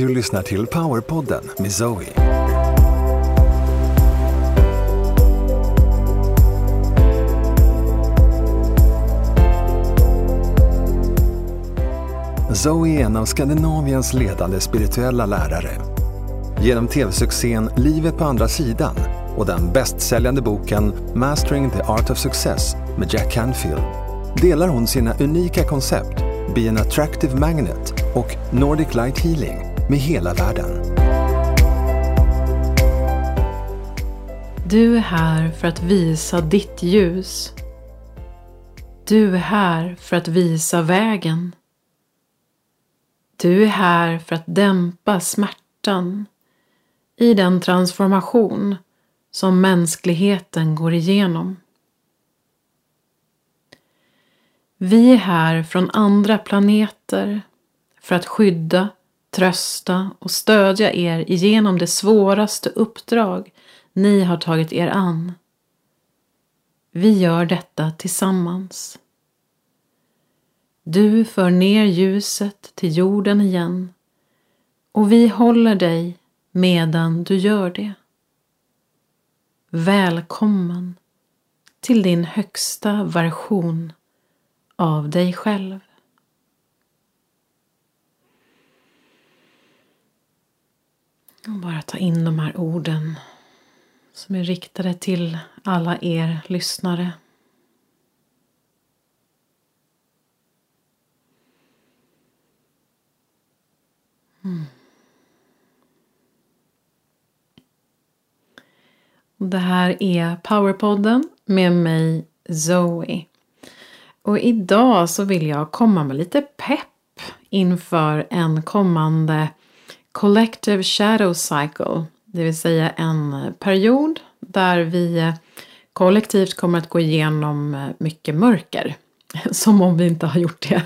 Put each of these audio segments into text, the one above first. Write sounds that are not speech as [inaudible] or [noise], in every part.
Du lyssnar till Powerpodden med Zoe. Zoe är en av Skandinaviens ledande spirituella lärare. Genom tv-succén Livet på andra sidan och den bästsäljande boken Mastering the Art of Success med Jack Canfield delar hon sina unika koncept Be an Attractive Magnet och Nordic Light Healing med hela världen. Du är här för att visa ditt ljus. Du är här för att visa vägen. Du är här för att dämpa smärtan i den transformation som mänskligheten går igenom. Vi är här från andra planeter för att skydda, trösta och stödja er igenom det svåraste uppdrag ni har tagit er an. Vi gör detta tillsammans. Du för ner ljuset till jorden igen och vi håller dig medan du gör det. Välkommen till din högsta version av dig själv. Och bara ta in de här orden som är riktade till alla er lyssnare. Mm. Det här är Powerpodden med mig Zoe. Och idag så vill jag komma med lite pepp inför en kommande Collective Shadow Cycle. Det vill säga en period där vi kollektivt kommer att gå igenom mycket mörker. [laughs] Som om vi inte har gjort det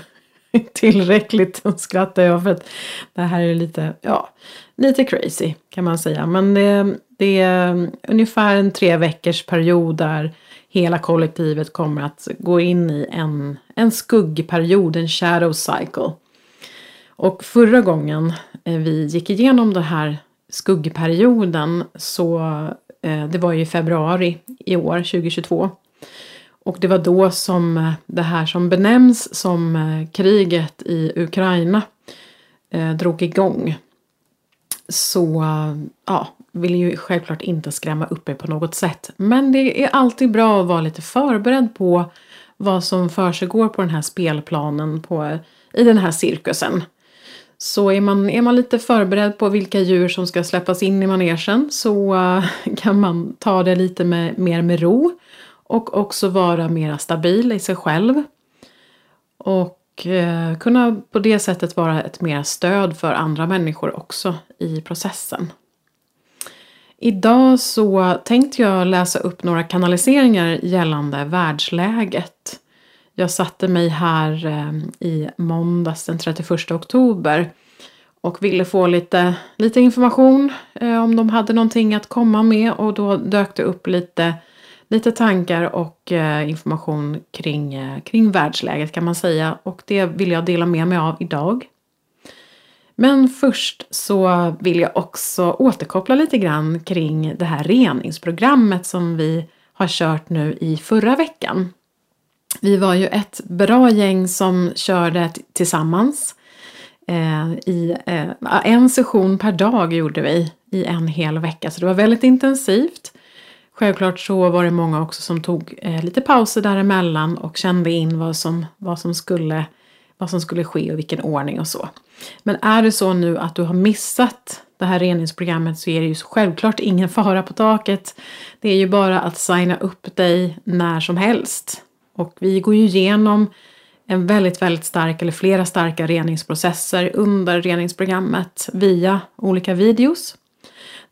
[laughs] tillräckligt, skrattar jag för att det här är lite, ja, lite crazy kan man säga. Men det, det är ungefär en tre veckors period där hela kollektivet kommer att gå in i en, en skuggperiod, en shadow cycle. Och förra gången eh, vi gick igenom den här skuggperioden så eh, det var ju i februari i år, 2022. Och det var då som eh, det här som benämns som kriget i Ukraina drog igång. Så ja, vill ju självklart inte skrämma upp er på något sätt. Men det är alltid bra att vara lite förberedd på vad som försiggår på den här spelplanen på, i den här cirkusen. Så är man, är man lite förberedd på vilka djur som ska släppas in i manegen så eh, kan man ta det lite med, mer med ro och också vara mer stabil i sig själv. Och eh, kunna på det sättet vara ett mer stöd för andra människor också i processen. Idag så tänkte jag läsa upp några kanaliseringar gällande världsläget. Jag satte mig här ehm, i måndags den 31 oktober och ville få lite, lite information eh, om de hade någonting att komma med och då dök det upp lite, lite tankar och eh, information kring, eh, kring världsläget kan man säga och det vill jag dela med mig av idag. Men först så vill jag också återkoppla lite grann kring det här reningsprogrammet som vi har kört nu i förra veckan. Vi var ju ett bra gäng som körde tillsammans. Eh, i, eh, en session per dag gjorde vi i en hel vecka så det var väldigt intensivt. Självklart så var det många också som tog eh, lite pauser däremellan och kände in vad som, vad som skulle vad som skulle ske och vilken ordning och så. Men är det så nu att du har missat det här reningsprogrammet så är det ju självklart ingen fara på taket. Det är ju bara att signa upp dig när som helst. Och vi går ju igenom en väldigt, väldigt stark eller flera starka reningsprocesser under reningsprogrammet via olika videos.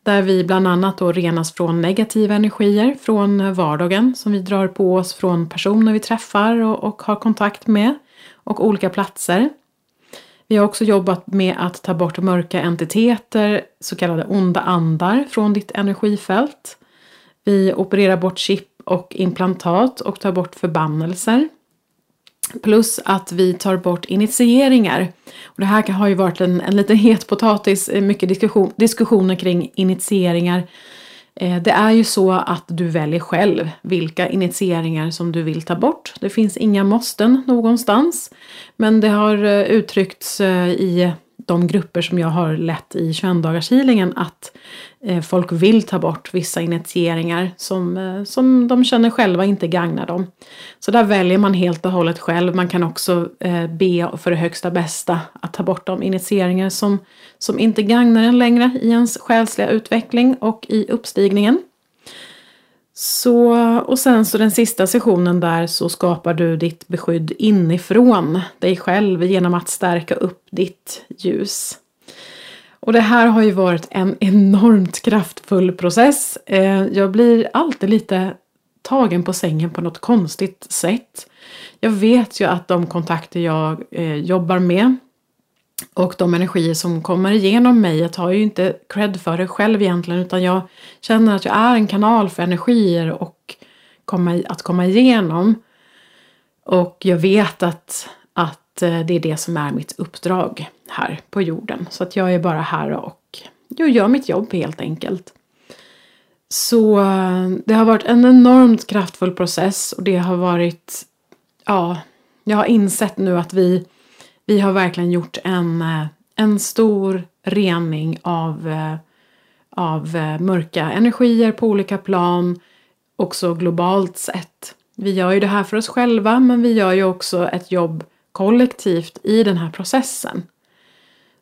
Där vi bland annat då renas från negativa energier från vardagen som vi drar på oss från personer vi träffar och, och har kontakt med och olika platser. Vi har också jobbat med att ta bort mörka entiteter, så kallade onda andar, från ditt energifält. Vi opererar bort chip och implantat och tar bort förbannelser. Plus att vi tar bort initieringar. Och det här har ju varit en, en liten het potatis, eh, mycket diskussion, diskussioner kring initieringar. Eh, det är ju så att du väljer själv vilka initieringar som du vill ta bort. Det finns inga måsten någonstans. Men det har eh, uttryckts i de grupper som jag har lett i 21-dagarshealingen att Eh, folk vill ta bort vissa initieringar som, eh, som de känner själva inte gagnar dem. Så där väljer man helt och hållet själv. Man kan också eh, be för det högsta bästa att ta bort de initieringar som, som inte gagnar en längre i ens själsliga utveckling och i uppstigningen. Så, och sen så den sista sessionen där så skapar du ditt beskydd inifrån dig själv genom att stärka upp ditt ljus. Och det här har ju varit en enormt kraftfull process. Eh, jag blir alltid lite tagen på sängen på något konstigt sätt. Jag vet ju att de kontakter jag eh, jobbar med och de energier som kommer igenom mig, jag tar ju inte cred för det själv egentligen utan jag känner att jag är en kanal för energier och komma, att komma igenom. Och jag vet att, att Eh, det är det som är mitt uppdrag här på jorden. Så att jag är bara här och jag gör mitt jobb helt enkelt. Så eh, det har varit en enormt kraftfull process och det har varit, ja, jag har insett nu att vi vi har verkligen gjort en, eh, en stor rening av, av mörka energier på olika plan, också globalt sett. Vi gör ju det här för oss själva, men vi gör ju också ett jobb kollektivt i den här processen.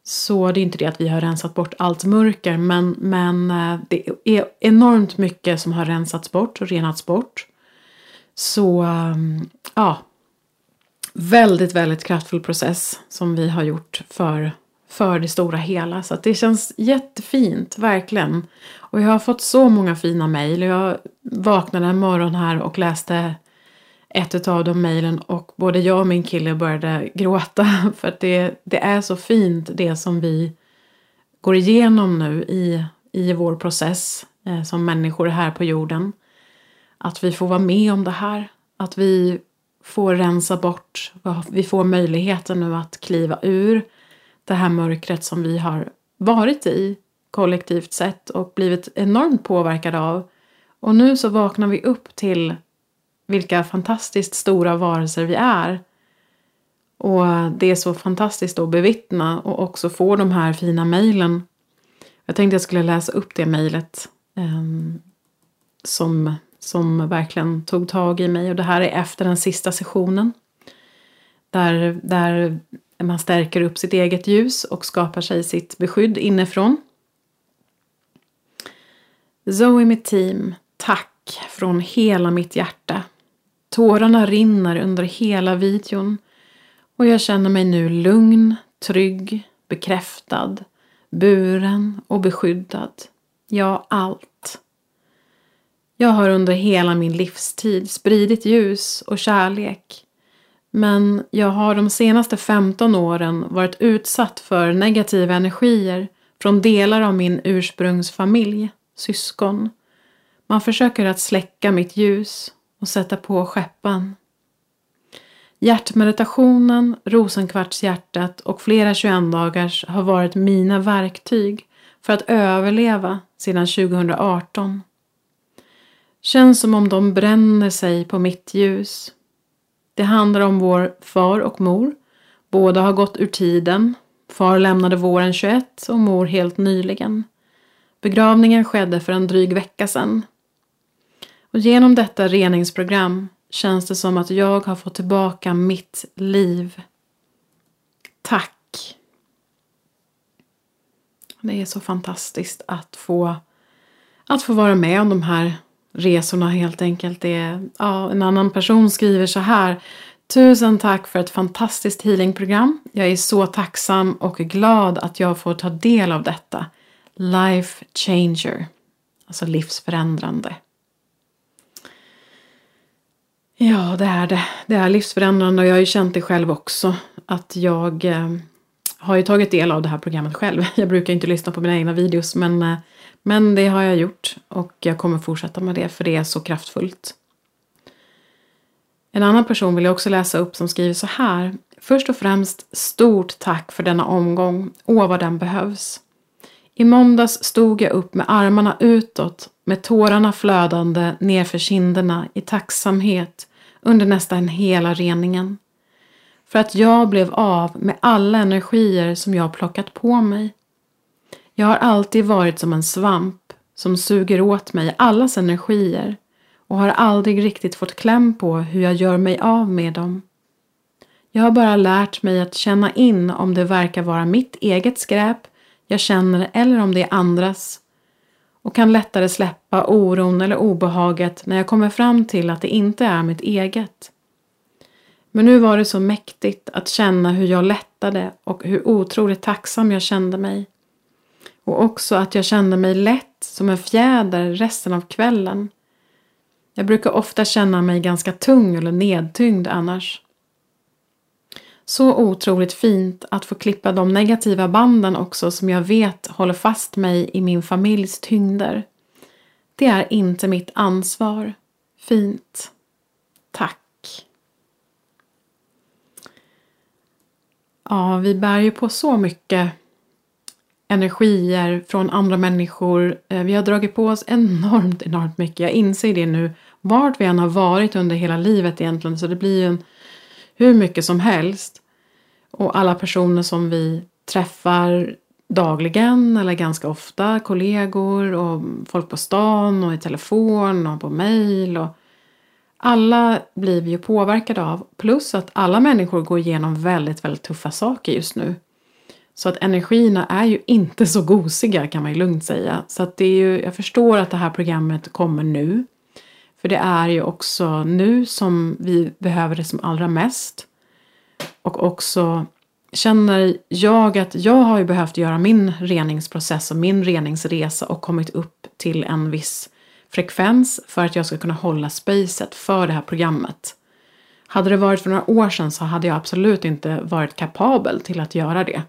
Så det är inte det att vi har rensat bort allt mörker, men, men eh, det är enormt mycket som har rensats bort och renats bort. Så ehm, ja, väldigt, väldigt kraftfull process som vi har gjort för, för det stora hela. Så det känns jättefint, verkligen. Och jag har fått så många fina mejl. Jag vaknade en morgon här och läste ett av de mejlen och både jag och min kille började gråta [laughs] för att det, det är så fint det som vi går igenom nu i, i vår process eh, som människor här på jorden. Att vi får vara med om det här. Att vi får rensa bort, vi får möjligheten nu att kliva ur det här mörkret som vi har varit i kollektivt sett och blivit enormt påverkade av. Och nu så vaknar vi upp till vilka fantastiskt stora varelser vi är. Och det är så fantastiskt att bevittna och också få de här fina mejlen. Jag tänkte jag skulle läsa upp det mejlet eh, som som verkligen tog tag i mig och det här är efter den sista sessionen. Där, där man stärker upp sitt eget ljus och skapar sig sitt beskydd inifrån. Zoe mitt team, tack från hela mitt hjärta. Tårarna rinner under hela videon och jag känner mig nu lugn, trygg, bekräftad, buren och beskyddad. Ja, allt. Jag har under hela min livstid spridit ljus och kärlek. Men jag har de senaste 15 åren varit utsatt för negativa energier från delar av min ursprungsfamilj, syskon. Man försöker att släcka mitt ljus och sätta på skeppan. Hjärtmeditationen, rosenkvartshjärtat och flera 21 dagars har varit mina verktyg för att överleva sedan 2018. Känns som om de bränner sig på mitt ljus. Det handlar om vår far och mor. Båda har gått ur tiden. Far lämnade våren 21 och mor helt nyligen. Begravningen skedde för en dryg vecka sedan. Och genom detta reningsprogram känns det som att jag har fått tillbaka mitt liv. Tack! Det är så fantastiskt att få, att få vara med om de här resorna helt enkelt. Det är, ja, en annan person skriver så här. Tusen tack för ett fantastiskt healingprogram. Jag är så tacksam och glad att jag får ta del av detta. Life changer. Alltså livsförändrande. Ja, det är det. Det är livsförändrande och jag har ju känt det själv också. Att jag eh, har ju tagit del av det här programmet själv. [laughs] Jag brukar inte lyssna på mina egna videos men eh, men det har jag gjort och jag kommer fortsätta med det för det är så kraftfullt. En annan person vill jag också läsa upp som skriver så här. Först och främst stort tack för denna omgång. Åh vad den behövs. I måndags stod jag upp med armarna utåt med tårarna flödande nerför kinderna i tacksamhet under nästan hela reningen. För att jag blev av med alla energier som jag plockat på mig. Jag har alltid varit som en svamp som suger åt mig allas energier och har aldrig riktigt fått kläm på hur jag gör mig av med dem. Jag har bara lärt mig att känna in om det verkar vara mitt eget skräp jag känner eller om det är andras och kan lättare släppa oron eller obehaget när jag kommer fram till att det inte är mitt eget. Men nu var det så mäktigt att känna hur jag lättade och hur otroligt tacksam jag kände mig. Och också att jag kände mig lätt som en fjäder resten av kvällen. Jag brukar ofta känna mig ganska tung eller nedtyngd annars. Så otroligt fint att få klippa de negativa banden också som jag vet håller fast mig i min familjs tyngder. Det är inte mitt ansvar. Fint. Tack. Ja, vi bär ju på så mycket energier från andra människor. Eh, vi har dragit på oss enormt, enormt mycket. Jag inser det nu. Vart vi än har varit under hela livet egentligen så det blir ju en, hur mycket som helst. Och alla personer som vi träffar dagligen eller ganska ofta, kollegor och folk på stan och i telefon och på mail. Alla blir vi ju påverkade av. Plus att alla människor går igenom väldigt, väldigt tuffa saker just nu. Så att energierna är ju inte så gosiga kan man ju lugnt säga. Så att det är ju, jag förstår att det här programmet kommer nu. För det är ju också nu som vi behöver det som allra mest. Och också känner jag att jag har ju behövt göra min reningsprocess och min reningsresa och kommit upp till en viss frekvens för att jag ska kunna hålla spacet för det här programmet. Hade det varit för några år sedan så hade jag absolut inte varit kapabel till att göra det.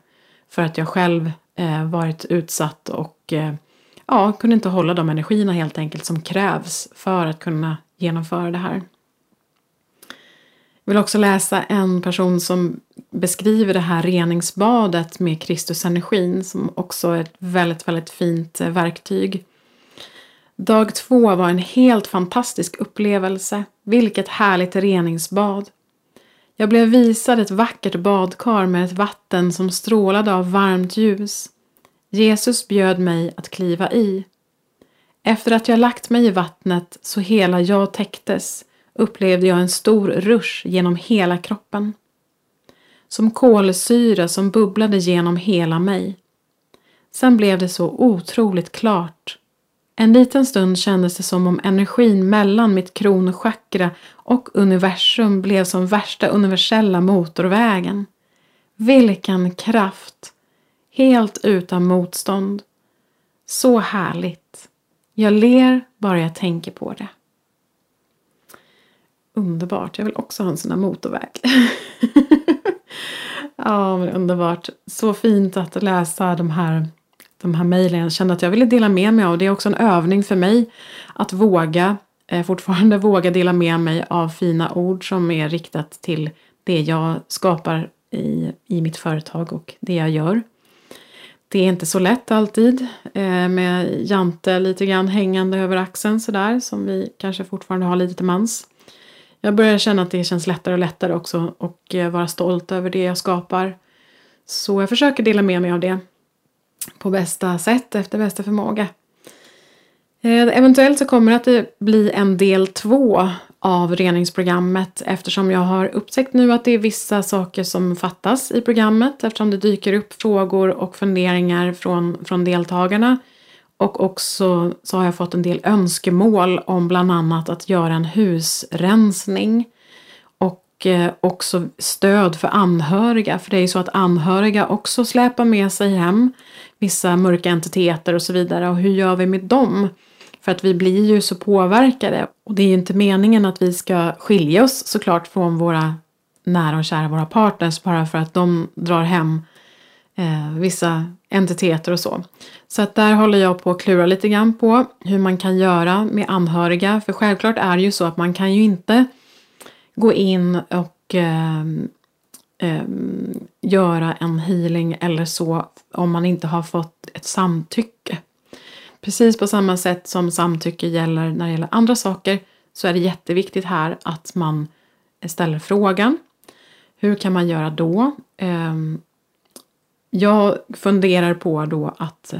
För att jag själv eh, varit utsatt och eh, ja, kunde inte hålla de energierna helt enkelt som krävs för att kunna genomföra det här. Jag vill också läsa en person som beskriver det här reningsbadet med Kristusenergin som också är ett väldigt, väldigt fint eh, verktyg. Dag två var en helt fantastisk upplevelse. Vilket härligt reningsbad. Jag blev visad ett vackert badkar med ett vatten som strålade av varmt ljus. Jesus bjöd mig att kliva i. Efter att jag lagt mig i vattnet så hela jag täcktes upplevde jag en stor rush genom hela kroppen. Som kolsyra som bubblade genom hela mig. Sen blev det så otroligt klart. En liten stund kändes det som om energin mellan mitt kronchakra och universum blev som värsta universella motorvägen. Vilken kraft! Helt utan motstånd. Så härligt. Jag ler bara jag tänker på det. Underbart. Jag vill också ha en sån här motorväg. [laughs] ja, men underbart. Så fint att läsa de här, de här mejlen. Jag kände att jag ville dela med mig av. Det är också en övning för mig att våga, eh, fortfarande våga dela med mig av fina ord som är riktat till det jag skapar i, i mitt företag och det jag gör. Det är inte så lätt alltid eh, med Jante lite grann hängande över axeln sådär som vi kanske fortfarande har lite till mans. Jag börjar känna att det känns lättare och lättare också och eh, vara stolt över det jag skapar. Så jag försöker dela med mig av det på bästa sätt efter bästa förmåga. Eh, eventuellt så kommer det att bli en del två av reningsprogrammet eftersom jag har upptäckt nu att det är vissa saker som fattas i programmet eftersom det dyker upp frågor och funderingar från, från deltagarna och också så har jag fått en del önskemål om bland annat att göra en husrensning. Och eh, också stöd för anhöriga. För det är ju så att anhöriga också släpar med sig hem vissa mörka entiteter och så vidare. Och hur gör vi med dem? För att vi blir ju så påverkade. Och det är ju inte meningen att vi ska skilja oss såklart från våra nära och kära, våra partners, bara för att de drar hem eh, vissa entiteter och så. Så att där håller jag på att klura lite grann på hur man kan göra med anhöriga. För självklart är det ju så att man kan ju inte gå in och eh, eh, göra en healing eller så om man inte har fått ett samtycke. Precis på samma sätt som samtycke gäller när det gäller andra saker så är det jätteviktigt här att man ställer frågan. Hur kan man göra då? Ehm, jag funderar på då att eh,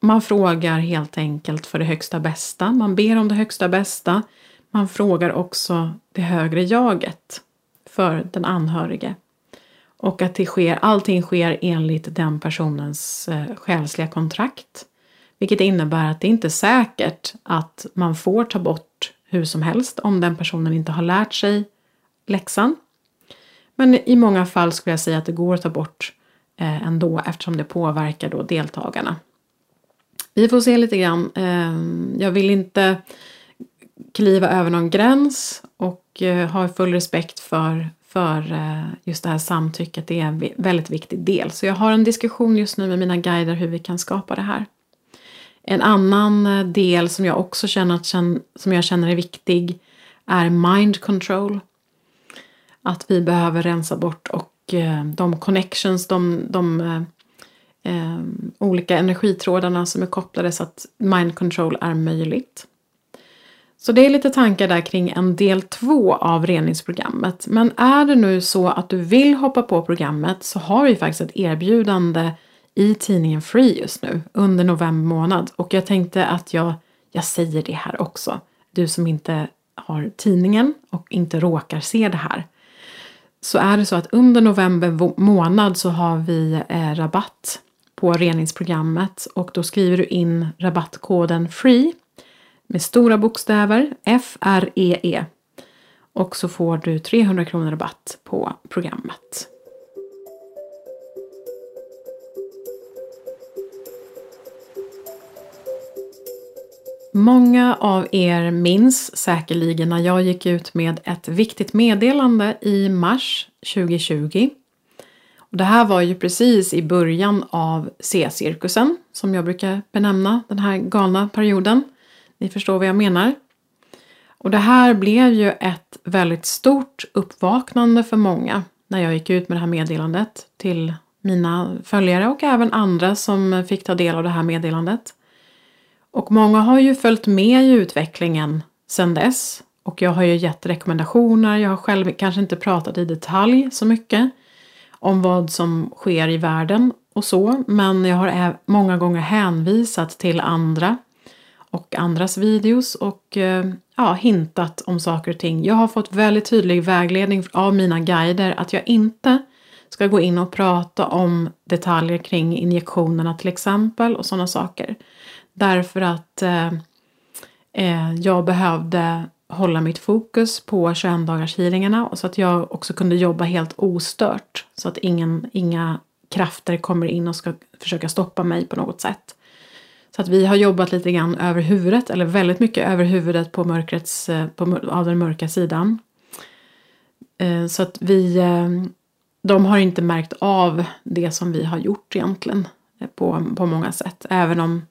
man frågar helt enkelt för det högsta bästa. Man ber om det högsta bästa. Man frågar också det högre jaget för den anhörige. Och att det sker, allting sker enligt den personens eh, själsliga kontrakt. Vilket innebär att det inte är säkert att man får ta bort hur som helst om den personen inte har lärt sig läxan. Men i många fall skulle jag säga att det går att ta bort Eh, ändå eftersom det påverkar då deltagarna. Vi får se lite grann. Eh, jag vill inte kliva över någon gräns och eh, har full respekt för, för eh, just det här samtycket. Det är en väldigt viktig del. Så jag har en diskussion just nu med mina guider hur vi kan skapa det här. En annan eh, del som jag också känner, att, som jag känner är viktig är mind control. Att vi behöver rensa bort och Eh, de connections, de, de eh, eh, olika energitrådarna som är kopplade så att mind control är möjligt. Så det är lite tankar där kring en del två av reningsprogrammet. Men är det nu så att du vill hoppa på programmet så har vi faktiskt ett erbjudande i tidningen Free just nu under november månad. Och jag tänkte att jag, jag säger det här också. Du som inte har tidningen och inte råkar se det här. Så är det så att under november månad så har vi eh, rabatt på reningsprogrammet och då skriver du in rabattkoden FREE med stora bokstäver F-R-E-E e. och så får du 300 kronor rabatt på programmet. Många av er minns säkerligen när jag gick ut med ett viktigt meddelande i mars 2020. Det här var ju precis i början av C-cirkusen som jag brukar benämna den här galna perioden. Ni förstår vad jag menar. Och det här blev ju ett väldigt stort uppvaknande för många när jag gick ut med det här meddelandet till mina följare och även andra som fick ta del av det här meddelandet. Och många har ju följt med i utvecklingen sedan dess. Och jag har ju gett rekommendationer. Jag har själv kanske inte pratat i detalj så mycket om vad som sker i världen och så. Men jag har många gånger hänvisat till andra och andras videos och eh, ja, hintat om saker och ting. Jag har fått väldigt tydlig vägledning av mina guider att jag inte ska gå in och prata om detaljer kring injektionerna till exempel och sådana saker. Därför att eh, eh, jag behövde hålla mitt fokus på 21 dagarshearingarna så att jag också kunde jobba helt ostört. Så att ingen, inga krafter kommer in och ska försöka stoppa mig på något sätt. Så att vi har jobbat lite grann över huvudet, eller väldigt mycket över huvudet på mörkrets, eh, på, av den mörka sidan. Eh, så att vi, de har inte märkt av det som vi har gjort egentligen på, på många sätt. Även om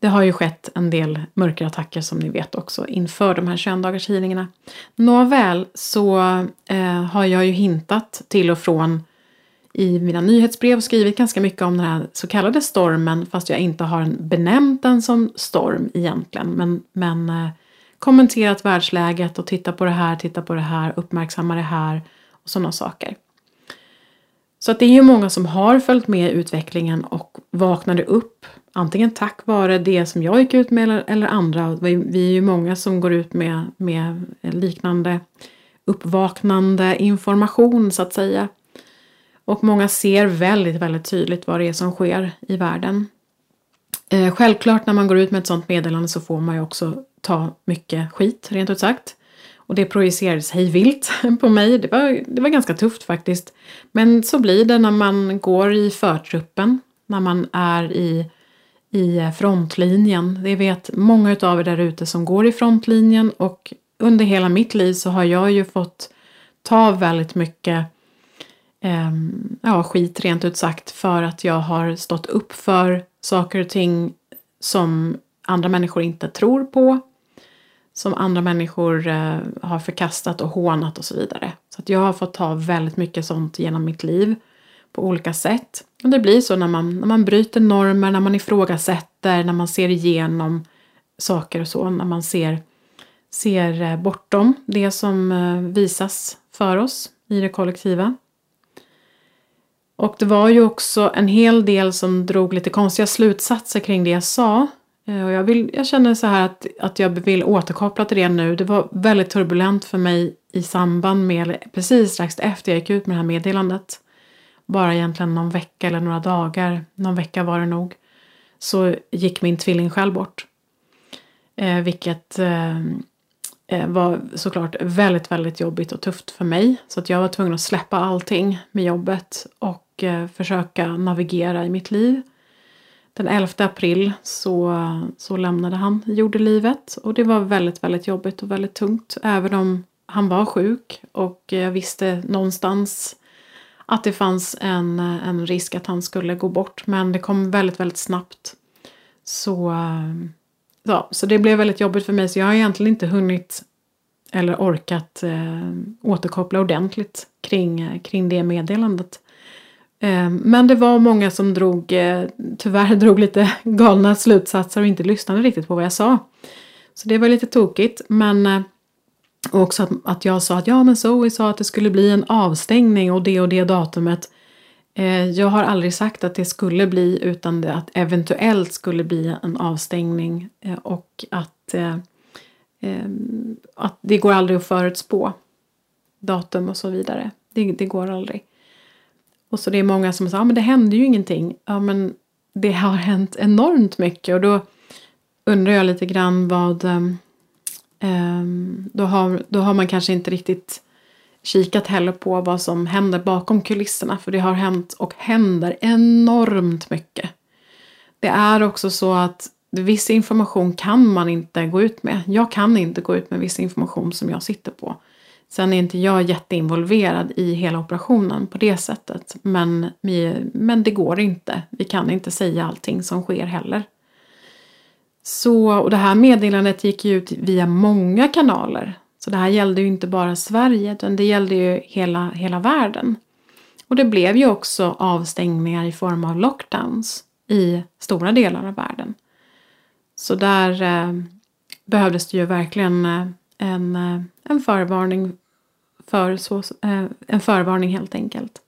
det har ju skett en del mörkerattacker som ni vet också inför de här 21 dagars healingarna. Nåväl så eh, har jag ju hintat till och från i mina nyhetsbrev skrivit ganska mycket om den här så kallade stormen fast jag inte har benämnt den som storm egentligen. Men, men eh, kommenterat världsläget och titta på det här, titta på det här, uppmärksamma det här och sådana saker. Så att det är ju många som har följt med i utvecklingen och vaknade upp antingen tack vare det som jag gick ut med eller, eller andra. Vi är ju många som går ut med, med liknande uppvaknande information så att säga. Och många ser väldigt, väldigt tydligt vad det är som sker i världen. Eh, självklart när man går ut med ett sådant meddelande så får man ju också ta mycket skit, rent ut sagt. Och det projicerades hej vilt [laughs] på mig. Det var, det var ganska tufft faktiskt. Men så blir det när man går i förtruppen, när man är i, i frontlinjen. Det vet många av er där ute som går i frontlinjen och under hela mitt liv så har jag ju fått ta väldigt mycket eh, ja, skit rent ut sagt för att jag har stått upp för saker och ting som andra människor inte tror på som andra människor eh, har förkastat och hånat och så vidare. Så att jag har fått ta väldigt mycket sånt genom mitt liv på olika sätt. Och det blir så när man, när man bryter normer, när man ifrågasätter, när man ser igenom saker och så, när man ser, ser eh, bortom det som eh, visas för oss i det kollektiva. Och det var ju också en hel del som drog lite konstiga slutsatser kring det jag sa. Eh, och jag, vill, jag känner så här att, att jag vill återkoppla till det nu. Det var väldigt turbulent för mig i samband med, precis strax efter jag gick ut med det här meddelandet. Bara egentligen någon vecka eller några dagar, någon vecka var det nog. Så gick min tvilling själv bort. Eh, vilket eh, eh, var såklart väldigt, väldigt jobbigt och tufft för mig. Så att jag var tvungen att släppa allting med jobbet och eh, försöka navigera i mitt liv. Den 11 april så, så lämnade han jordelivet och det var väldigt, väldigt jobbigt och väldigt tungt. Även om han var sjuk och jag visste någonstans att det fanns en, en risk att han skulle gå bort. Men det kom väldigt, väldigt snabbt. Så, eh, ja, så det blev väldigt jobbigt för mig. Så jag har egentligen inte hunnit eller orkat eh, återkoppla ordentligt kring, kring det meddelandet. Eh, men det var många som drog, eh, tyvärr [laughs] drog lite galna slutsatser och inte lyssnade riktigt på vad jag sa. Så det var lite tokigt. Men eh, och också att, att jag sa att ja men Zoe sa att det skulle bli en avstängning och det och det datumet. Eh, jag har aldrig sagt att det skulle bli utan det, att eventuellt skulle bli en avstängning eh, och att, eh, eh att det går aldrig att förutspå datum och så vidare. Det, det går aldrig. Och så det är många som säger, ja ah, men det hände ju ingenting. Ja men det har hänt enormt mycket och då undrar jag lite grann vad ehm, Ehm, då, har, då har man kanske inte riktigt kikat heller på vad som händer bakom kulisserna för det har hänt och händer enormt mycket. Det är också så att viss information kan man inte gå ut med. Jag kan inte gå ut med viss information som jag sitter på. Sen är inte jag jätteinvolverad i hela operationen på det sättet. Men, men det går inte. Vi kan inte säga allting som sker heller. Så, och det här meddelandet gick ju ut via många kanaler. Så det här gällde ju inte bara Sverige utan det gällde ju hela, hela världen. Och det blev ju också avstängningar i form av lockdowns i stora delar av världen. Så där eh, behövdes det ju verkligen eh, en, eh, en förvarning för så, eh, en förvarning helt enkelt.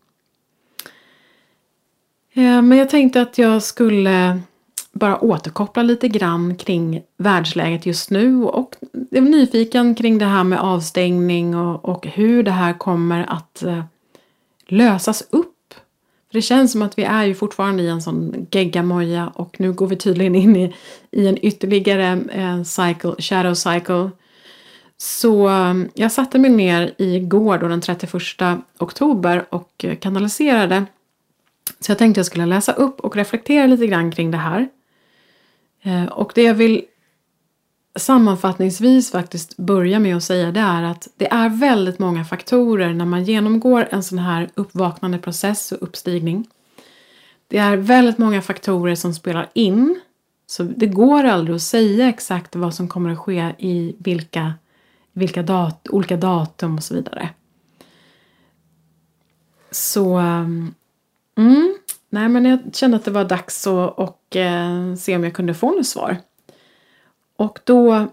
Eh, men jag tänkte att jag skulle bara återkoppla lite grann kring världsläget just nu och är nyfiken kring det här med avstängning och, och hur det här kommer att eh, lösas upp. För det känns som att vi är ju fortfarande i en sån geggamoja och nu går vi tydligen in i, i en ytterligare eh, cycle, shadow cycle. Så eh, jag satte mig ner igår då den 31 oktober och eh, kanaliserade. Så jag tänkte jag skulle läsa upp och reflektera lite grann kring det här. Eh, och det jag vill sammanfattningsvis faktiskt börja med att säga det är att det är väldigt många faktorer när man genomgår en sån här uppvaknande process och uppstigning. Det är väldigt många faktorer som spelar in. Så det går aldrig att säga exakt vad som kommer att ske i vilka, vilka dat olika datum och så vidare. Så mm, Nej, men jag kände att det var dags att och, eh, se om jag kunde få något svar. Och då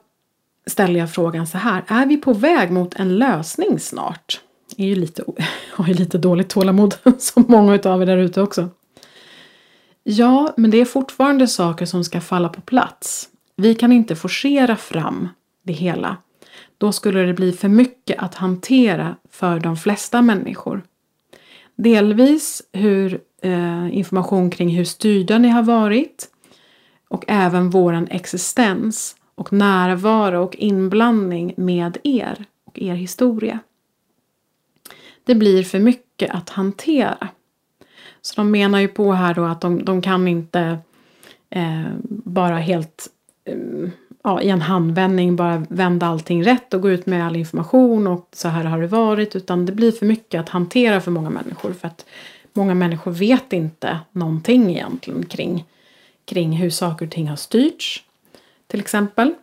ställer jag frågan så här. Är vi på väg mot en lösning snart? Jag är ju lite, [laughs] har ju lite dåligt tålamod, [laughs] som många av er där ute också. Ja, men det är fortfarande saker som ska falla på plats. Vi kan inte forcera fram det hela. Då skulle det bli för mycket att hantera för de flesta människor. Delvis hur eh, information kring hur styrda ni har varit och även våran existens och närvaro och inblandning med er och er historia. Det blir för mycket att hantera. Så de menar ju på här då att de, de kan inte eh, bara helt eh, ja, i en handvändning bara vända allting rätt och gå ut med all information och så här har det varit utan det blir för mycket att hantera för många människor för att många människor vet inte någonting egentligen kring, kring hur saker och ting har styrts till exempel.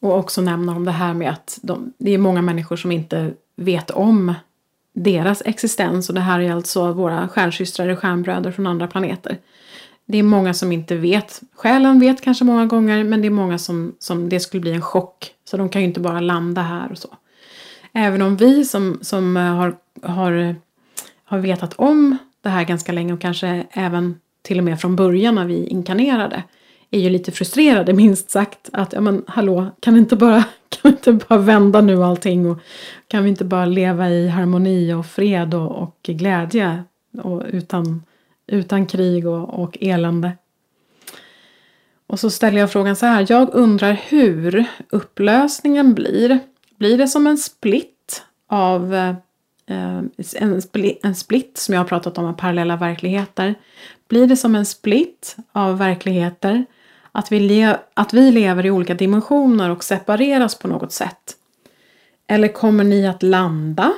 Och också nämner om det här med att de, det är många människor som inte vet om deras existens och det här är alltså våra stjärnsystrar och stjärnbröder från andra planeter. Det är många som inte vet. Själen vet kanske många gånger men det är många som, som det skulle bli en chock. Så de kan ju inte bara landa här och så. Även om vi som, som eh, har, har, har vetat om det här ganska länge och kanske även till och med från början när vi inkarnerade är ju lite frustrerade [laughs] minst sagt. Att ja men hallå, kan vi inte bara, [laughs] kan vi inte bara vända nu allting och kan vi inte bara leva i harmoni och fred och, och glädje och utan, utan krig och, och elände. Och så ställer jag frågan så här, jag undrar hur upplösningen blir. Blir det som en split av eh, Ehm, en, split, en split som jag har pratat om, parallella verkligheter. Blir det som en split av verkligheter att vi, le att vi lever i olika dimensioner och separeras på något sätt? Eller kommer ni att landa?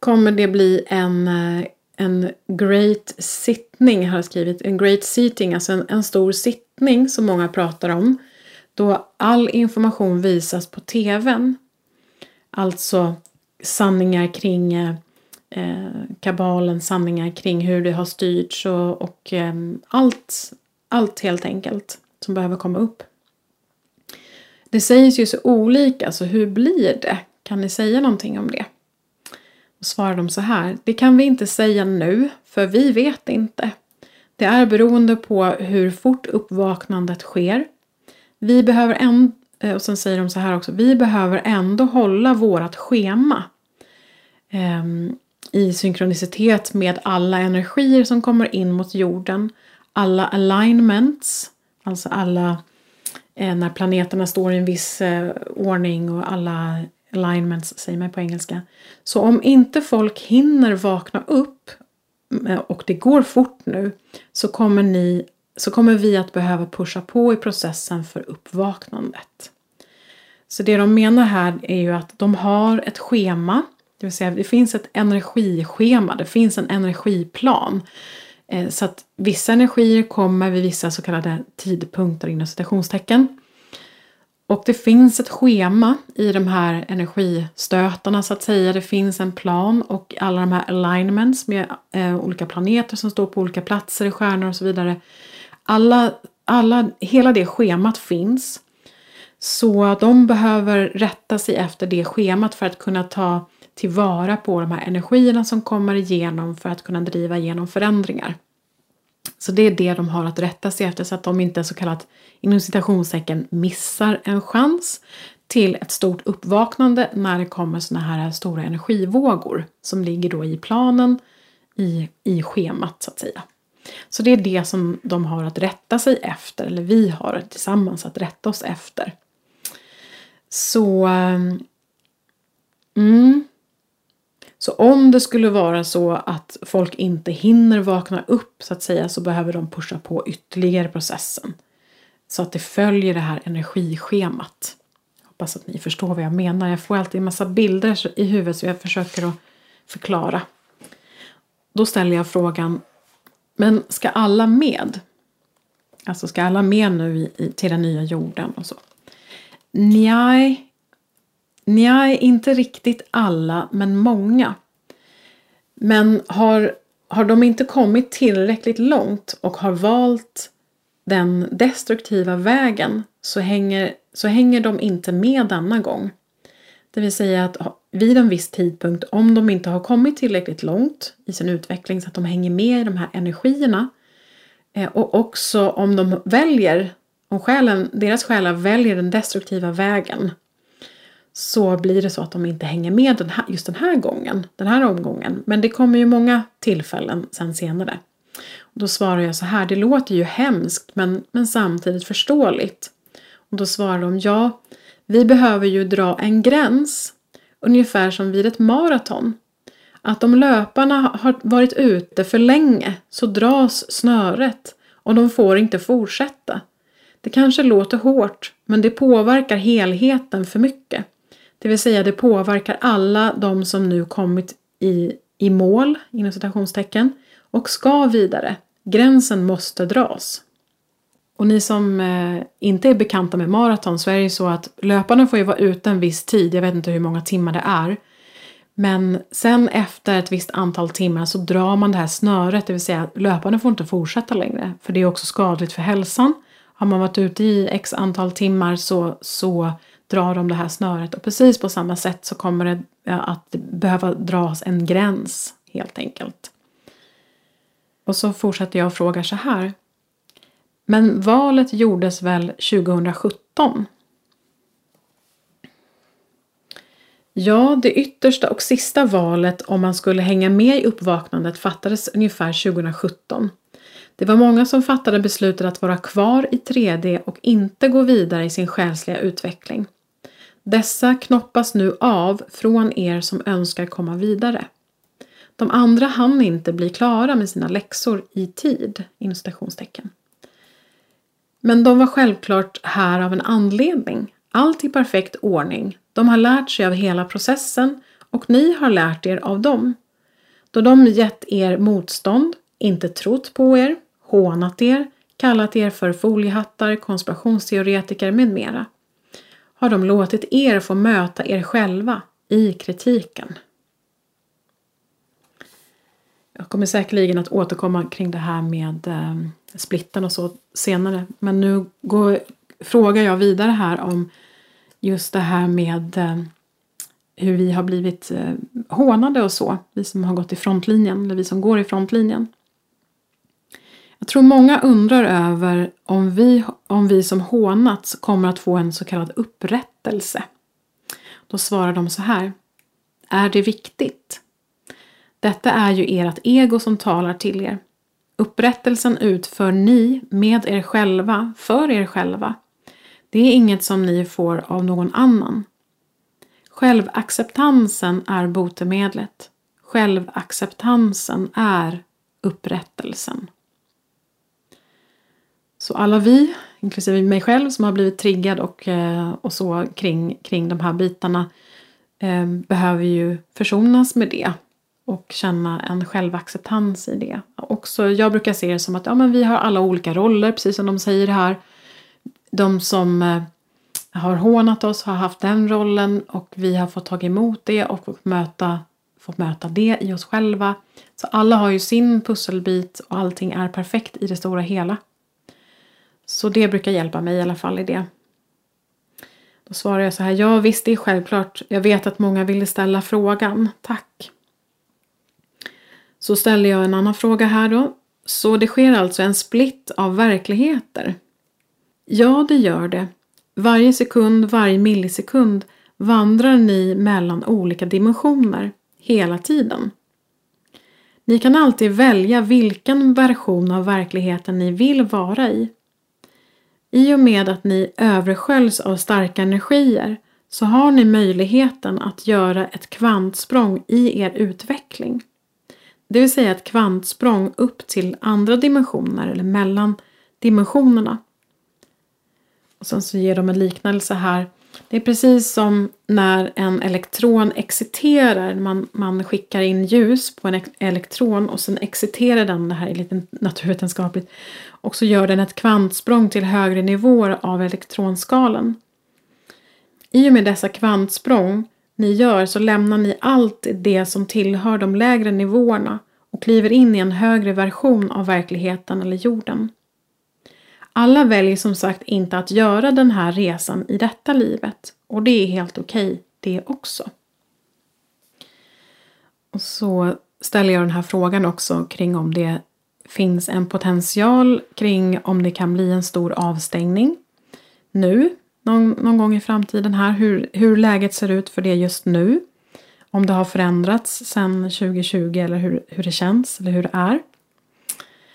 Kommer det bli en, eh, en great sittning, har jag skrivit, en great Sitting, alltså en, en stor sittning som många pratar om. Då all information visas på TVn. Alltså sanningar kring eh, eh, kabalen, sanningar kring hur det har styrts och, och eh, allt, allt helt enkelt som behöver komma upp. Det sägs ju så olika, så hur blir det? Kan ni säga någonting om det? Och svarar de så här. Det kan vi inte säga nu, för vi vet inte. Det är beroende på hur fort uppvaknandet sker. Vi behöver en, eh, och sen säger de så här också. Vi behöver ändå hålla vårat schema. Ehm, I synkronicitet med alla energier som kommer in mot jorden. Alla alignments. Alltså alla eh, när planeterna står i en viss eh, ordning och alla alignments säger man på engelska. Så om inte folk hinner vakna upp mm, eh, och det går fort nu så kommer, ni, så kommer vi att behöva pusha på i processen för uppvaknandet. Så det de menar här är ju att de har ett schema, det vill säga det finns ett energischema, det finns en energiplan eh, så att vissa energier kommer vid vissa så kallade tidpunkter inom citationstecken. Och det finns ett schema i de här energistötarna så att säga. Det finns en plan och alla de här alignments med eh, olika planeter som står på olika platser i stjärnor och så vidare. Alla, alla, hela det schemat finns. Så de behöver rätta sig efter det schemat för att kunna ta tillvara på de här energierna som kommer igenom för att kunna driva igenom förändringar. Så det är det de har att rätta sig efter så att de inte så kallat inom citationstecken missar en chans till ett stort uppvaknande när det kommer såna här stora energivågor som ligger då i planen i, i schemat så att säga. Så det är det som de har att rätta sig efter, eller vi har tillsammans att rätta oss efter. Så... Mm, så om det skulle vara så att folk inte hinner vakna upp så att säga så behöver de pusha på ytterligare processen. Så att det följer det här energischemat. Hoppas att ni förstår vad jag menar. Jag får alltid en massa bilder i huvudet så jag försöker att förklara. Då ställer jag frågan, men ska alla med? Alltså ska alla med nu i, i, till den nya jorden och så? Nej, Nej, inte riktigt alla, men många. Men har, har de inte kommit tillräckligt långt och har valt den destruktiva vägen så hänger, så hänger de inte med denna gång. Det vill säga att vid en viss tidpunkt, om de inte har kommit tillräckligt långt i sin utveckling så att de hänger med i de här energierna eh, och också om de väljer, om själen, deras själar väljer den destruktiva vägen så blir det så att de inte hänger med den här, just den här gången, den här omgången. Men det kommer ju många tillfällen sen senare. Och då svarar jag så här, det låter ju hemskt men, men samtidigt förståeligt. Och då svarar de, ja, vi behöver ju dra en gräns, ungefär som vid ett maraton. Att om löparna har varit ute för länge så dras snöret och de får inte fortsätta. Det kanske låter hårt, men det påverkar helheten för mycket. Det vill säga det påverkar alla de som nu kommit i, i mål, inom citationstecken, och ska vidare. Gränsen måste dras. Och ni som eh, inte är bekanta med maraton så är det ju så att löparna får ju vara ute en viss tid, jag vet inte hur många timmar det är. Men sen efter ett visst antal timmar så drar man det här snöret, det vill säga löparna får inte fortsätta längre. För det är också skadligt för hälsan. Har man varit ute i x antal timmar så, så drar de det här snöret och precis på samma sätt så kommer det att behöva dras en gräns helt enkelt. Och så fortsätter jag och frågar så här. Men valet gjordes väl 2017? Ja, det yttersta och sista valet om man skulle hänga med i uppvaknandet fattades ungefär 2017. Det var många som fattade beslutet att vara kvar i 3D och inte gå vidare i sin själsliga utveckling. Dessa knoppas nu av från er som önskar komma vidare. De andra hann inte bli klara med sina läxor i tid. Men de var självklart här av en anledning. Allt i perfekt ordning. De har lärt sig av hela processen och ni har lärt er av dem. Då de gett er motstånd, inte trott på er, hånat er, kallat er för foliehattar, konspirationsteoretiker med mera har de låtit er få möta er själva i kritiken. Jag kommer säkerligen att återkomma kring det här med eh, splitten och så senare. Men nu går, frågar jag vidare här om just det här med eh, hur vi har blivit eh, hånade och så. Vi som har gått i frontlinjen, eller vi som går i frontlinjen. Jag tror många undrar över om vi, om vi som hånats kommer att få en så kallad upprättelse. Då svarar de så här. Är det viktigt? Detta är ju ert ego som talar till er. Upprättelsen utför ni med er själva, för er själva. Det är inget som ni får av någon annan. Självacceptansen är botemedlet. Självacceptansen är upprättelsen. Så alla vi, inklusive mig själv som har blivit triggad och, eh, och så kring, kring de här bitarna eh, behöver ju försonas med det och känna en självacceptans i det. Också, jag brukar se det som att ja, men vi har alla olika roller, precis som de säger här. De som eh, har hånat oss har haft den rollen och vi har fått ta emot det och fått möta, fått möta det i oss själva. Så alla har ju sin pusselbit och allting är perfekt i det stora hela. Så det brukar hjälpa mig i alla fall i det. Då svarar jag så här, ja visst det är självklart. Jag vet att många ville ställa frågan. Tack. Så ställer jag en annan fråga här då. Så det sker alltså en split av verkligheter? Ja, det gör det. Varje sekund, varje millisekund vandrar ni mellan olika dimensioner hela tiden. Ni kan alltid välja vilken version av verkligheten ni vill vara i. I och med att ni översköljs av starka energier så har ni möjligheten att göra ett kvantsprång i er utveckling. Det vill säga ett kvantsprång upp till andra dimensioner eller mellan dimensionerna. Och sen så ger de en liknelse här. Det är precis som när en elektron exciterar, man, man skickar in ljus på en elektron och sen exciterar den, det här är lite naturvetenskapligt, och så gör den ett kvantsprång till högre nivåer av elektronskalan. I och med dessa kvantsprång ni gör så lämnar ni allt det som tillhör de lägre nivåerna och kliver in i en högre version av verkligheten eller jorden. Alla väljer som sagt inte att göra den här resan i detta livet och det är helt okej okay, det också. Och så ställer jag den här frågan också kring om det finns en potential kring om det kan bli en stor avstängning nu, någon, någon gång i framtiden här, hur, hur läget ser ut för det just nu. Om det har förändrats sedan 2020 eller hur, hur det känns eller hur det är.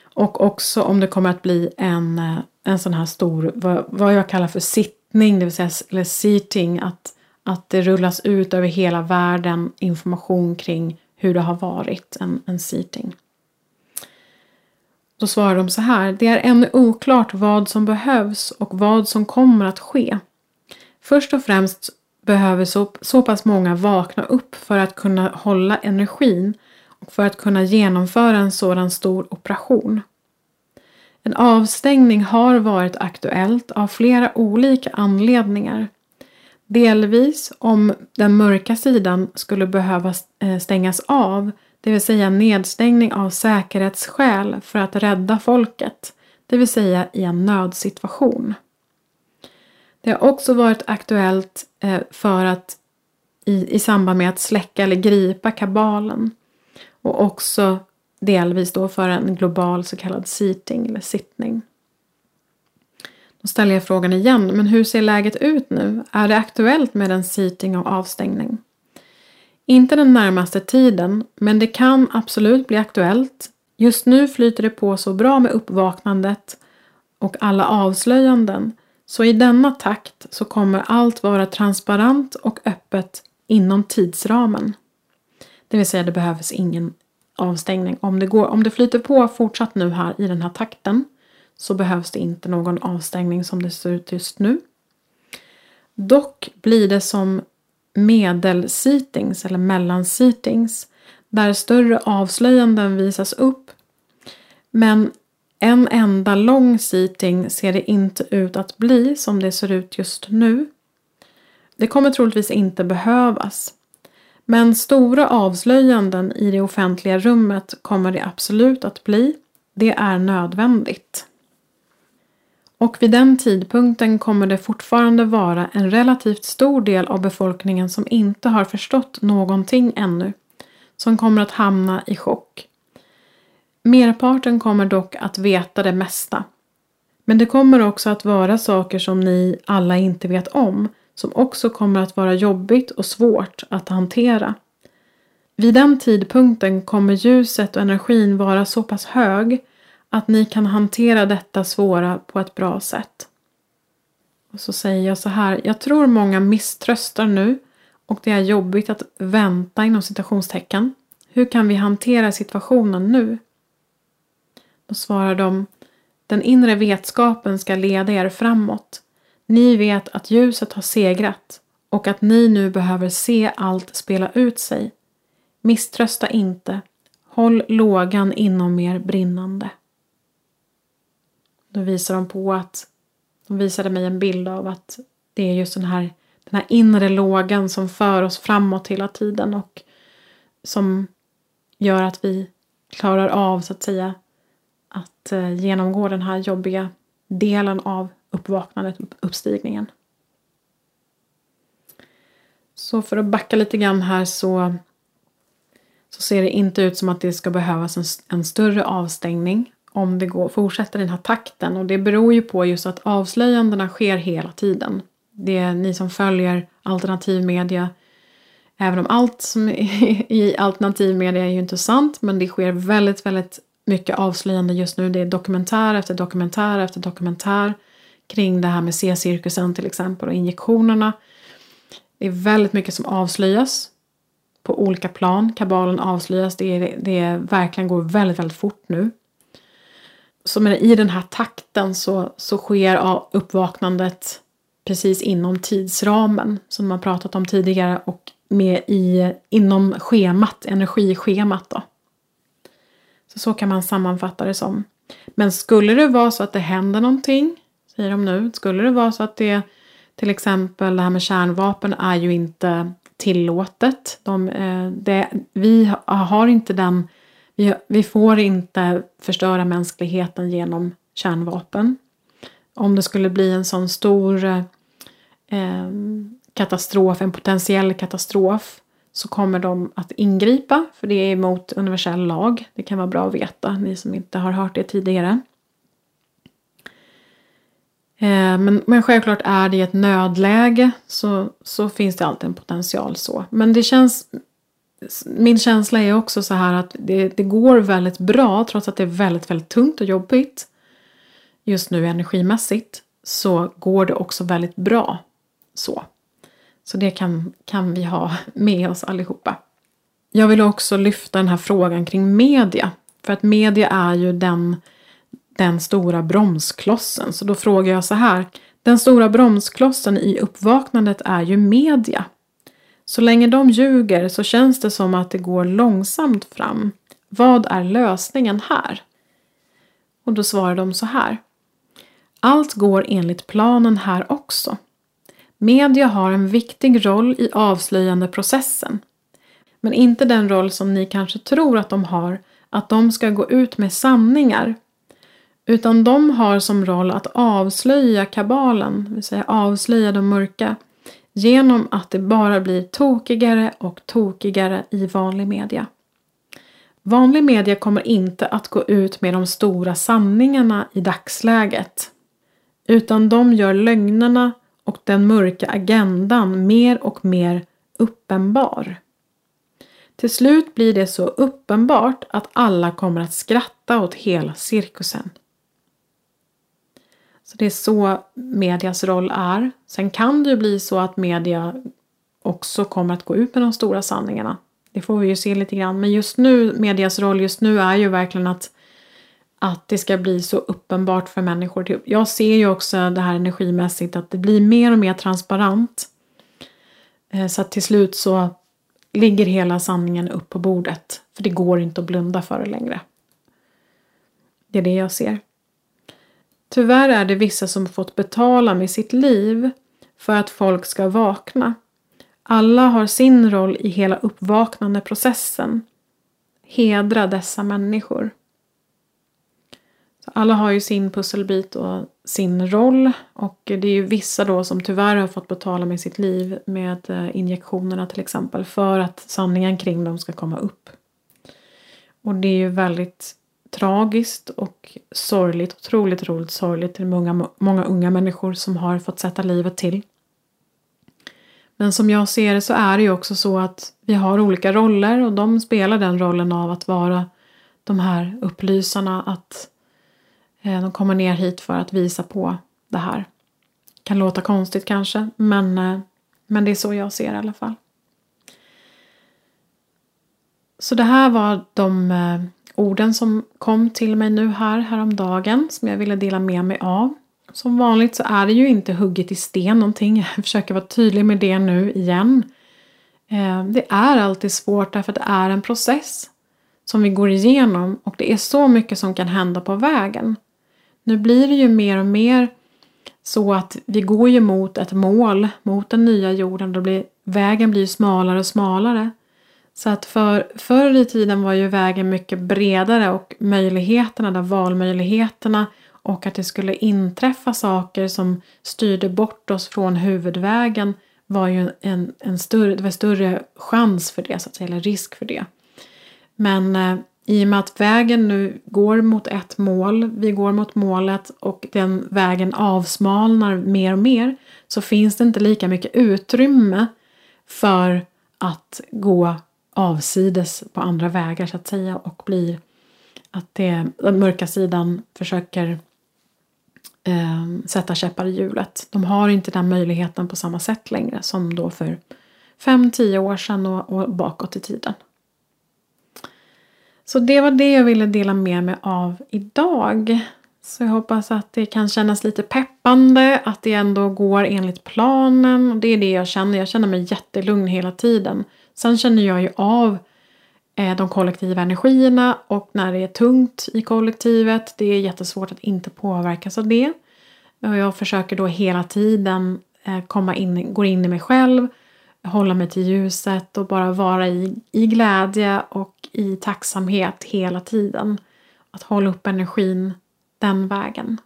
Och också om det kommer att bli en, en sån här stor, vad, vad jag kallar för sittning, det vill säga eller seating, att, att det rullas ut över hela världen information kring hur det har varit, en, en seating. Då svarar de så här. Det är ännu oklart vad som behövs och vad som kommer att ske. Först och främst behöver så, så pass många vakna upp för att kunna hålla energin och för att kunna genomföra en sådan stor operation. En avstängning har varit aktuellt av flera olika anledningar. Delvis om den mörka sidan skulle behöva eh, stängas av, det vill säga nedstängning av säkerhetsskäl för att rädda folket, det vill säga i en nödsituation. Det har också varit aktuellt eh, för att i, i samband med att släcka eller gripa kabalen och också delvis då för en global så kallad seating eller sittning. Då ställer jag frågan igen, men hur ser läget ut nu? Är det aktuellt med en seating och avstängning? Inte den närmaste tiden, men det kan absolut bli aktuellt. Just nu flyter det på så bra med uppvaknandet och alla avslöjanden så i denna takt så kommer allt vara transparent och öppet inom tidsramen. Det vill säga det behövs ingen avstängning. Om det, går, om det flyter på fortsatt nu här i den här takten så behövs det inte någon avstängning som det ser ut just nu. Dock blir det som medelseatings eller mellanseatings där större avslöjanden visas upp. Men en enda lång seating ser det inte ut att bli som det ser ut just nu. Det kommer troligtvis inte behövas. Men stora avslöjanden i det offentliga rummet kommer det absolut att bli. Det är nödvändigt. Och vid den tidpunkten kommer det fortfarande vara en relativt stor del av befolkningen som inte har förstått någonting ännu. Som kommer att hamna i chock. Merparten kommer dock att veta det mesta. Men det kommer också att vara saker som ni alla inte vet om som också kommer att vara jobbigt och svårt att hantera. Vid den tidpunkten kommer ljuset och energin vara så pass hög att ni kan hantera detta svåra på ett bra sätt. Och så säger jag så här, jag tror många misströstar nu och det är jobbigt att vänta inom citationstecken. Hur kan vi hantera situationen nu? Då svarar de, den inre vetskapen ska leda er framåt. Ni vet att ljuset har segrat och att ni nu behöver se allt spela ut sig. Misströsta inte. Håll lågan inom er brinnande. Då visar de på att de visade mig en bild av att det är just den här, den här inre lågan som för oss framåt hela tiden och som gör att vi klarar av så att säga att eh, genomgå den här jobbiga delen av uppvaknandet, uppstigningen. Så för att backa lite grann här så, så ser det inte ut som att det ska behövas en, en större avstängning om det går, fortsätter den här takten. Och det beror ju på just att avslöjandena sker hela tiden. Det är ni som följer alternativ media. Även om allt som är [laughs] i alternativ media är ju inte sant. Men det sker väldigt, väldigt mycket avslöjande just nu. Det är dokumentär efter dokumentär efter dokumentär kring det här med C-cirkusen till exempel och injektionerna. Det är väldigt mycket som avslöjas på olika plan. Kabalen avslöjas. Det, är, det är, verkligen går väldigt, väldigt fort nu. Så med, i den här takten så, så sker uppvaknandet precis inom tidsramen som man pratat om tidigare och med i, inom schemat, energischemat då. Så så kan man sammanfatta det som. Men skulle det vara så att det händer någonting säger de nu. Skulle det vara så att det till exempel det här med kärnvapen är ju inte tillåtet. De, eh, det, vi har inte den, vi, vi får inte förstöra mänskligheten genom kärnvapen. Om det skulle bli en sån stor eh, katastrof, en potentiell katastrof, så kommer de att ingripa för det är emot universell lag. Det kan vara bra att veta, ni som inte har hört det tidigare. Eh, men, men självklart är det i ett nödläge så, så finns det alltid en potential så. Men det känns min känsla är också så här att det, det går väldigt bra trots att det är väldigt, väldigt tungt och jobbigt just nu energimässigt så går det också väldigt bra så. Så det kan, kan vi ha med oss allihopa. Jag vill också lyfta den här frågan kring media. För att media är ju den den stora bromsklossen. Så då frågar jag så här. Den stora bromsklossen i uppvaknandet är ju media. Så länge de ljuger så känns det som att det går långsamt fram. Vad är lösningen här? Och då svarar de så här. Allt går enligt planen här också. Media har en viktig roll i avslöjandeprocessen. Men inte den roll som ni kanske tror att de har, att de ska gå ut med sanningar. Utan de har som roll att avslöja kabalen, det vill säga avslöja de mörka, genom att det bara blir tokigare och tokigare i vanlig media. Vanlig media kommer inte att gå ut med de stora sanningarna i dagsläget. Utan de gör lögnerna och den mörka agendan mer och mer uppenbar. Till slut blir det så uppenbart att alla kommer att skratta åt hela cirkusen. Så det är så medias roll är. Sen kan det ju bli så att media också kommer att gå ut med de stora sanningarna. Det får vi ju se lite grann. Men just nu, medias roll just nu är ju verkligen att, att det ska bli så uppenbart för människor. Typ, jag ser ju också det här energimässigt att det blir mer och mer transparent. Eh, så att till slut så ligger hela sanningen upp på bordet. För det går inte att blunda för det längre. Det är det jag ser. Tyvärr är det vissa som fått betala med sitt liv för att folk ska vakna. Alla har sin roll i hela uppvaknandeprocessen. Hedra dessa människor. Så alla har ju sin pusselbit och sin roll och det är ju vissa då som tyvärr har fått betala med sitt liv med eh, injektionerna till exempel för att sanningen kring dem ska komma upp. Och det är ju väldigt tragiskt och sorgligt, otroligt roligt sorgligt till många, många unga människor som har fått sätta livet till. Men som jag ser det så är det ju också så att vi har olika roller och de spelar den rollen av att vara de här upplysarna att eh, de kommer ner hit för att visa på det här. Kan låta konstigt kanske men, eh, men det är så jag ser det i alla fall. Så det här var de eh, orden som kom till mig nu här häromdagen som jag ville dela med mig av. Som vanligt så är det ju inte hugget i sten någonting. [laughs] Jag försöker vara tydlig med det nu igen. Eh, det är alltid svårt därför att det är en process som vi går igenom och det är så mycket som kan hända på vägen. Nu blir det ju mer och mer så att vi går ju mot ett mål, mot den nya jorden. Då blir, vägen blir smalare och smalare. Så att för, förr i tiden var ju vägen mycket bredare och möjligheterna, där valmöjligheterna och att det skulle inträffa saker som styrde bort oss från huvudvägen var ju en, en större, det var större chans för det, så att säga, eller risk för det. Men eh, i och med att vägen nu går mot ett mål, vi går mot målet och den vägen avsmalnar mer och mer så finns det inte lika mycket utrymme för att gå avsides på andra vägar så att säga och blir att det, den mörka sidan försöker eh, sätta käppar i hjulet. De har inte den möjligheten på samma sätt längre som då för 5-10 år sedan och, och bakåt i tiden. Så det var det jag ville dela med mig av idag. Så jag hoppas att det kan kännas lite peppande, att det ändå går enligt planen. Det är det jag känner. Jag känner mig jättelugn hela tiden. Sen känner jag ju av eh, de kollektiva energierna och när det är tungt i kollektivet. Det är jättesvårt att inte påverkas av det. Och jag försöker då hela tiden eh, komma in, gå in i mig själv, hålla mig till ljuset och bara vara i, i glädje och i tacksamhet hela tiden. Att hålla upp energin den vägen.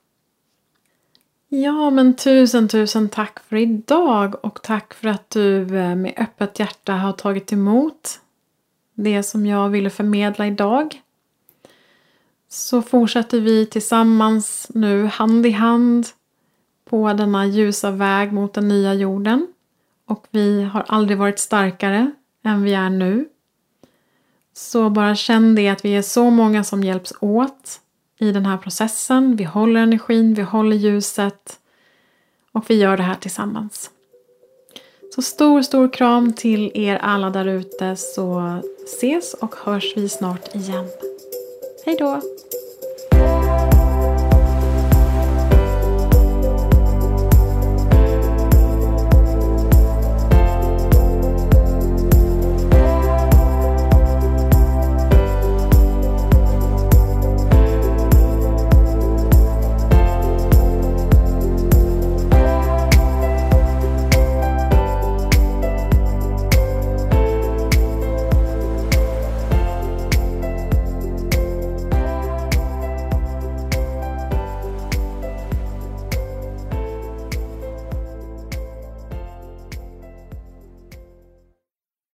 Ja, men tusen, tusen tack för idag och tack för att du eh, med öppet hjärta har tagit emot det som jag ville förmedla idag. Så fortsätter vi tillsammans nu hand i hand på denna ljusa väg mot den nya jorden. Och vi har aldrig varit starkare än vi är nu. Så bara känn det att vi är så många som hjälps åt i den här processen. Vi håller energin, vi håller ljuset och vi gör det här tillsammans. Så stor, stor kram till er alla där ute så ses och hörs vi snart igen. Hej då!